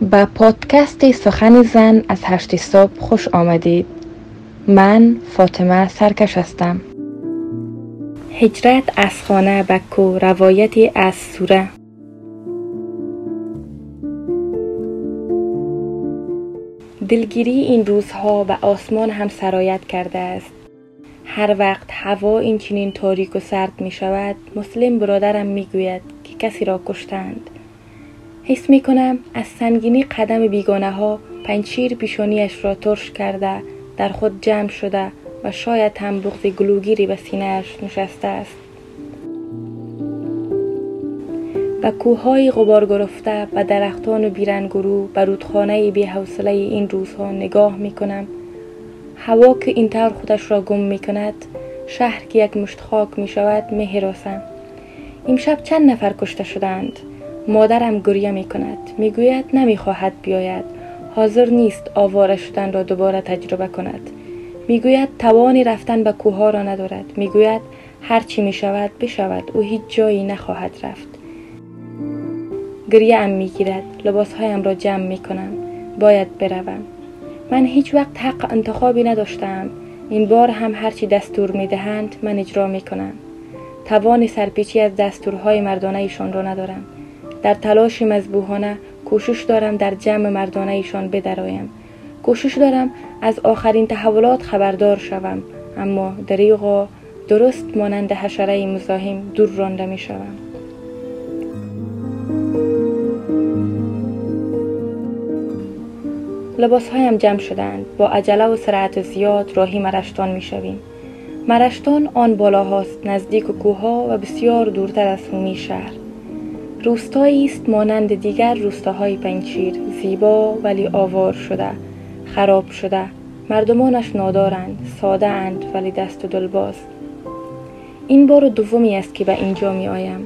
به پادکست سخن زن از هشت صبح خوش آمدید. من فاطمه سرکش هستم. هجرت از خانه به کو روایتی از سوره. دلگیری این روزها به آسمان هم سرایت کرده است. هر وقت هوا این چنین تاریک و سرد می شود مسلم برادرم می گوید که کسی را کشتند. حس می کنم از سنگینی قدم بیگانه ها پنچیر پیشانیش را ترش کرده در خود جمع شده و شاید هم بغض گلوگیری به سینهاش نشسته است. و کوههای غبار گرفته و درختان و بیرنگرو به رودخانه بی حوصله این روزها نگاه می کنم هوا که اینطور خودش را گم می کند شهر که یک مشت خاک می شود می حراسم امشب چند نفر کشته شدند مادرم گریه می کند می گوید نمی خواهد بیاید. حاضر نیست آواره شدن را دوباره تجربه کند. می گوید توانی رفتن به کوه را ندارد. می گوید هر چی می شود بشود. او هیچ جایی نخواهد رفت. گریه ام می گیرد لباس هایم را جمع می کنم باید بروم. من هیچ وقت حق انتخابی نداشتم. این بار هم هرچی دستور می دهند من اجرا می کنم توان سرپیچی از دستورهای مردانه ایشان را ندارم. در تلاش مذبوحانه کوشش دارم در جمع مردانه ایشان بدرایم. کوشش دارم از آخرین تحولات خبردار شوم اما دریغا درست مانند حشره مزاحم دور رانده می شوم لباس هایم جمع شدند با عجله و سرعت زیاد راهی مرشتان می شویم مرشتان آن بالاهاست نزدیک کوها و بسیار دورتر از هومی شهر. روستایی است مانند دیگر روستاهای پنچیر زیبا ولی آوار شده خراب شده. مردمانش نادارند ساده اند ولی دست و دلباز این بار دومی است که به اینجا می آیم.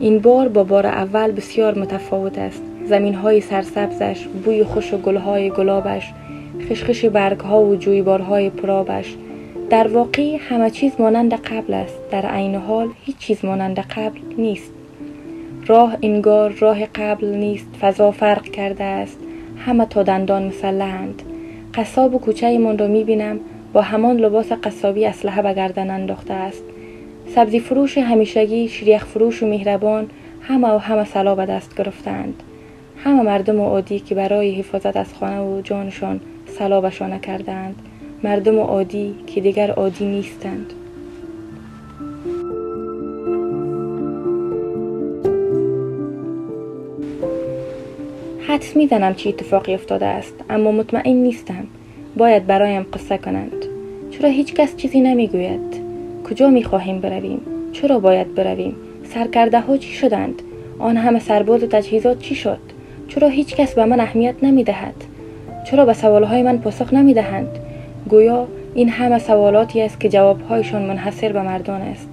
این بار با بار اول بسیار متفاوت است. زمین های سرسبزش بوی خوش و گل های گلابش خشخش برگ ها و جویبارهای پرابش. در واقع همه چیز مانند قبل است. در عین حال هیچ چیز مانند قبل نیست. راه انگار راه قبل نیست فضا فرق کرده است. همه تا دندان مسلحند. قصاب و کوچه من را می‌بینم با همان لباس قصابی اسلحه به گردن انداخته است. سبزی فروش همیشگی شریخ فروش و مهربان همه و همه سلا به دست گرفتند. همه مردم عادی که برای حفاظت از خانه و جانشان سلا بشانه کردند مردم عادی که دیگر عادی نیستند. حدس می‌زنم چه اتفاقی افتاده است اما مطمئن نیستم. باید برایم قصه کنند. چرا هیچ کس چیزی نمی‌گوید؟ کجا می‌خواهیم برویم؟ چرا باید برویم؟ سرکرده ها چی شدند؟ آن همه سرباز و تجهیزات چی شد؟ چرا هیچ کس به من اهمیت نمی دهد چرا به سوالهای من پاسخ نمی دهند گویا این همه سوالاتی است که جوابهایشان منحصر به مردان است.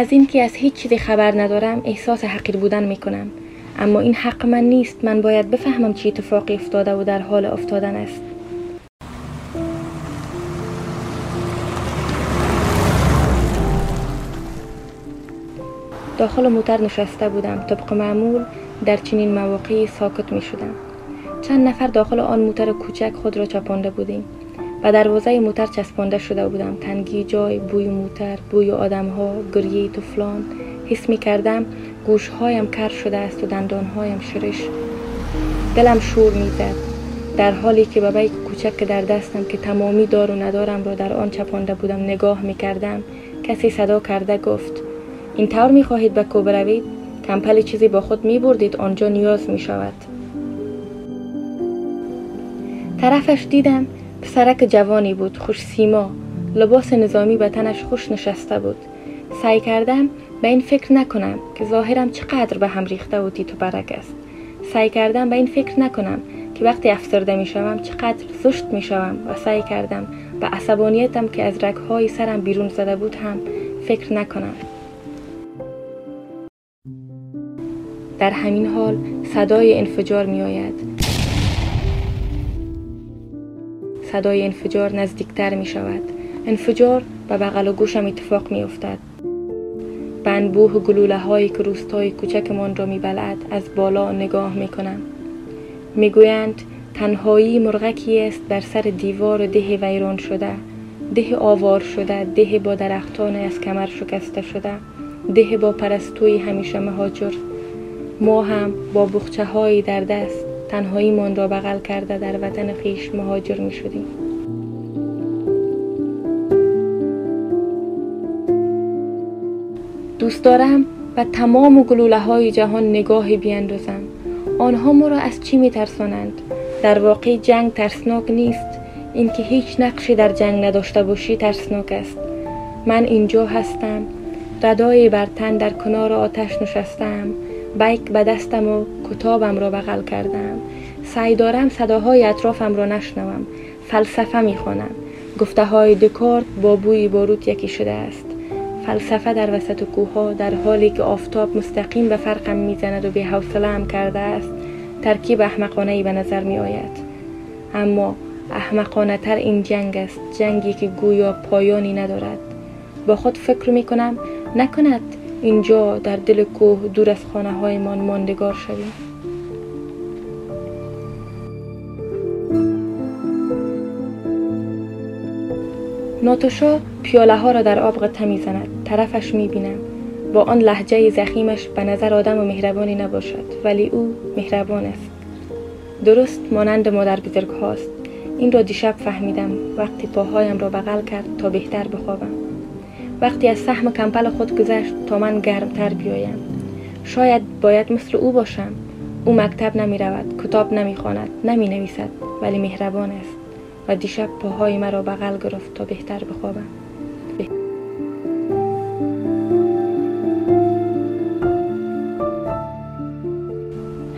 از اینکه از هیچ چیزی خبر ندارم احساس حقیر بودن می کنم اما این حق من نیست. من باید بفهمم چی اتفاقی افتاده و در حال افتادن است. داخل موتر نشسته بودم. طبق معمول در چنین مواقعی ساکت می شدم چند نفر داخل آن موتر کوچک خود را چپانده بودیم. و دروازه موتر چسبانده شده بودم. تنگی جای بوی موتر بوی آدم ها گریه طفلان حس می کردم گوشهایم کر شده است و دندانهایم شرش. دلم شور می‌زد. در حالی که بابای کوچک که در دستم که تمامی دار و ندارم را در آن چپانده بودم نگاه می کردم کسی صدا کرده گفت این طور می خواهید به کو بروید کمپل چیزی با خود می بردید آنجا نیاز می شود طرفش دیدم پسرک جوانی بود خوش سیما. لباس نظامی به تنش خوش نشسته بود. سعی کردم به این فکر نکنم که ظاهرم چقدر به هم ریخته و تیت و برک است. سعی کردم به این فکر نکنم که وقتی افسرده می شوم چقدر زشت می شوم و سعی کردم به عصبانیتم که از رگهای سرم بیرون زده بود هم فکر نکنم. در همین حال صدای انفجار می آید. صدای انفجار نزدیکتر می شود انفجار به بغل و گوشم اتفاق می افتد به انبوه گلوله هایی که روستای کوچکمان را می از بالا نگاه می کنم می گویند تنهایی مرغکی است در سر دیوار ده ویران شده. ده آوار شده ده با درختان از کمر شکسته شده. ده با پرستوی همیشه مهاجر. ما هم با بخچه هایی در دست. تنهایی من را بغل کرده در وطن خیش مهاجر می شدیم. دوست دارم و تمام گلوله های جهان نگاهی بیندازم آنها ما را از چی می ترسانند؟ در واقع جنگ ترسناک نیست. اینکه هیچ نقشی در جنگ نداشته باشی ترسناک است. من اینجا هستم. ردای بر تن در کنار آتش نشستم. بیک به دستم و کتابم را بغل کردم. سعی دارم صداهای اطرافم را نشنوم. فلسفه می‌خوانم. گفته های دکارت با بوی باروت یکی شده است. فلسفه در وسط کوه در حالی که آفتاب مستقیم به فرقم می‌زند و به حوصله کرده است ترکیب احمقانه ای به نظر می آید اما احمقانه تر این جنگ است جنگی که گویا پایانی ندارد. با خود فکر می کنم نکند اینجا در دل کوه دور از خانه های من ماندگار شویم. ناتوشا پیاله ها را در آب قطع می زند. طرفش می بینم با آن لحجه زخیمش به نظر آدم و مهربانی نباشد ولی او مهربان است. درست مانند مادر بزرگ هاست. این را دیشب فهمیدم. وقتی پاهایم را بغل کرد تا بهتر بخوابم. وقتی از سهم کمپل خود گذشت تا من گرمتر بیایم. شاید باید مثل او باشم. او مکتب نمی رود کتاب نمی خواند نمی نویسد ولی مهربان است و دیشب پاهای مرا بغل گرفت تا بهتر بخوابم.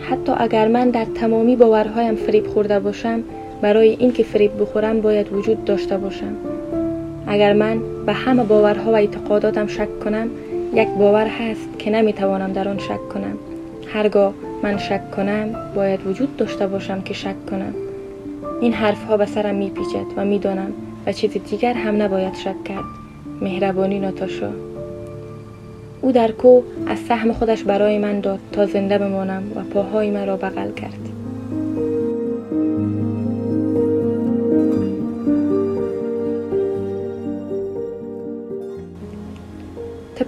حتی اگر من در تمامی باورهایم فریب خورده باشم برای اینکه فریب بخورم باید وجود داشته باشم. اگر من به همه باورها و اعتقاداتم شک کنم یک باور هست که نمی‌توانم در آن شک کنم. هرگاه من شک کنم باید وجود داشته باشم که شک کنم. این حرف ها به سرم میپیچد و می‌دانم و چیز دیگر هم نباید شک کرد. مهربانی ناتاشا. او در کو از سهم خودش برای من داد تا زنده بمانم و پاهای مرا بغل کرد.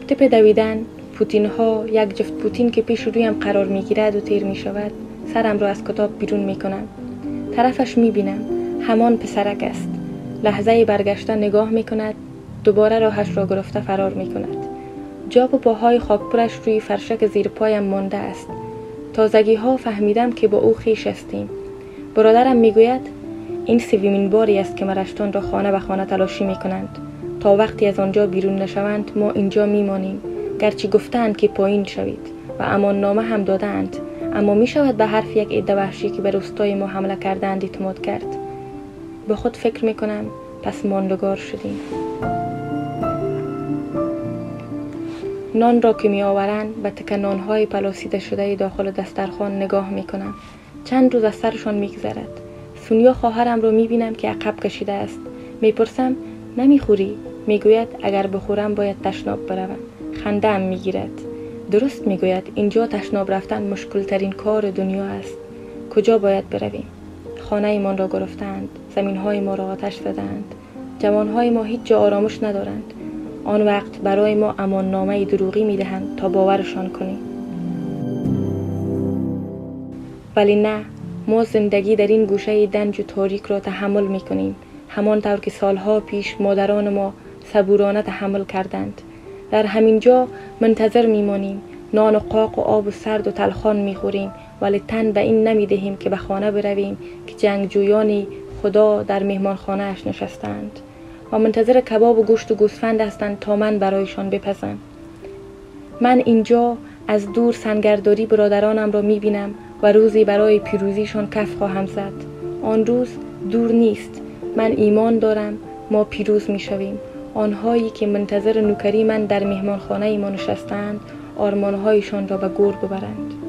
تپ دویدن پوتین ها یک جفت پوتین که پیش رویم قرار می گیرد و تیر می شود سرم را از کتاب بیرون می کنم طرفش می بینم همان پسرک است. لحظه برگشته نگاه می کند دوباره راهش را گرفته فرار می کند جا و پاهای خاکپرش روی فرشک زیر پایم مانده است. تازگی ها فهمیدم که با او خیش هستیم. برادرم می‌گوید این سومین باری است که مرشتان را خانه به خانه تلاشی می کنند تا وقتی از آنجا بیرون نشوند ما اینجا میمانیم. گرچه گفتند که پایین شوید و امان نامه هم دادند. اما می شود به حرف یک عده وحشی که به روستای ما حمله کردند اعتماد کرد. به خود فکر می کنم پس ماندگار شدیم. نان را که می آورند به تک های پلاسیده شده داخل دسترخوان نگاه می کنم چند روز از سرشان می گذرد سونیا خواهرم را می بینم که عقب کشیده است. می‌پرسم نمی‌خوری؟ می‌گوید اگر بخورم باید تشناب بروم. خنده هم می‌گیرد. درست می‌گوید اینجا تشناب رفتن مشکل ترین کار دنیا است. کجا باید برویم؟ خانه ایمان را گرفتند زمین های ما را آتش زدند. جوان های ما هیچ جا آرامش ندارند. آن وقت برای ما امان نامه دروغی می‌دهند تا باورشان کنیم. ولی نه ما زندگی در این گوشه دنج و تاریک را تحمل می‌کنیم. همانطور که سالها پیش مادران ما صبورانه تحمل کردند. در همین جا منتظر میمانیم. نان و قاق و آب و سرد و تلخان می‌خوریم ولی تن به این نمی‌دهیم که به خانه برویم که جنگجویانی خدا در مهمانخانه اش نشستند. و منتظر کباب و گوشت و گوسفند هستند تا من برایشان بپزم. من اینجا از دور سنگرداری برادرانم را می‌بینم و روزی برای پیروزیشان کف خواهم زد. آن روز دور نیست. من ایمان دارم. ما پیروز می شویم آنهایی که منتظر نوکری من در مهمانخانه ما نشستند آرمانهایشان را به گور ببرند.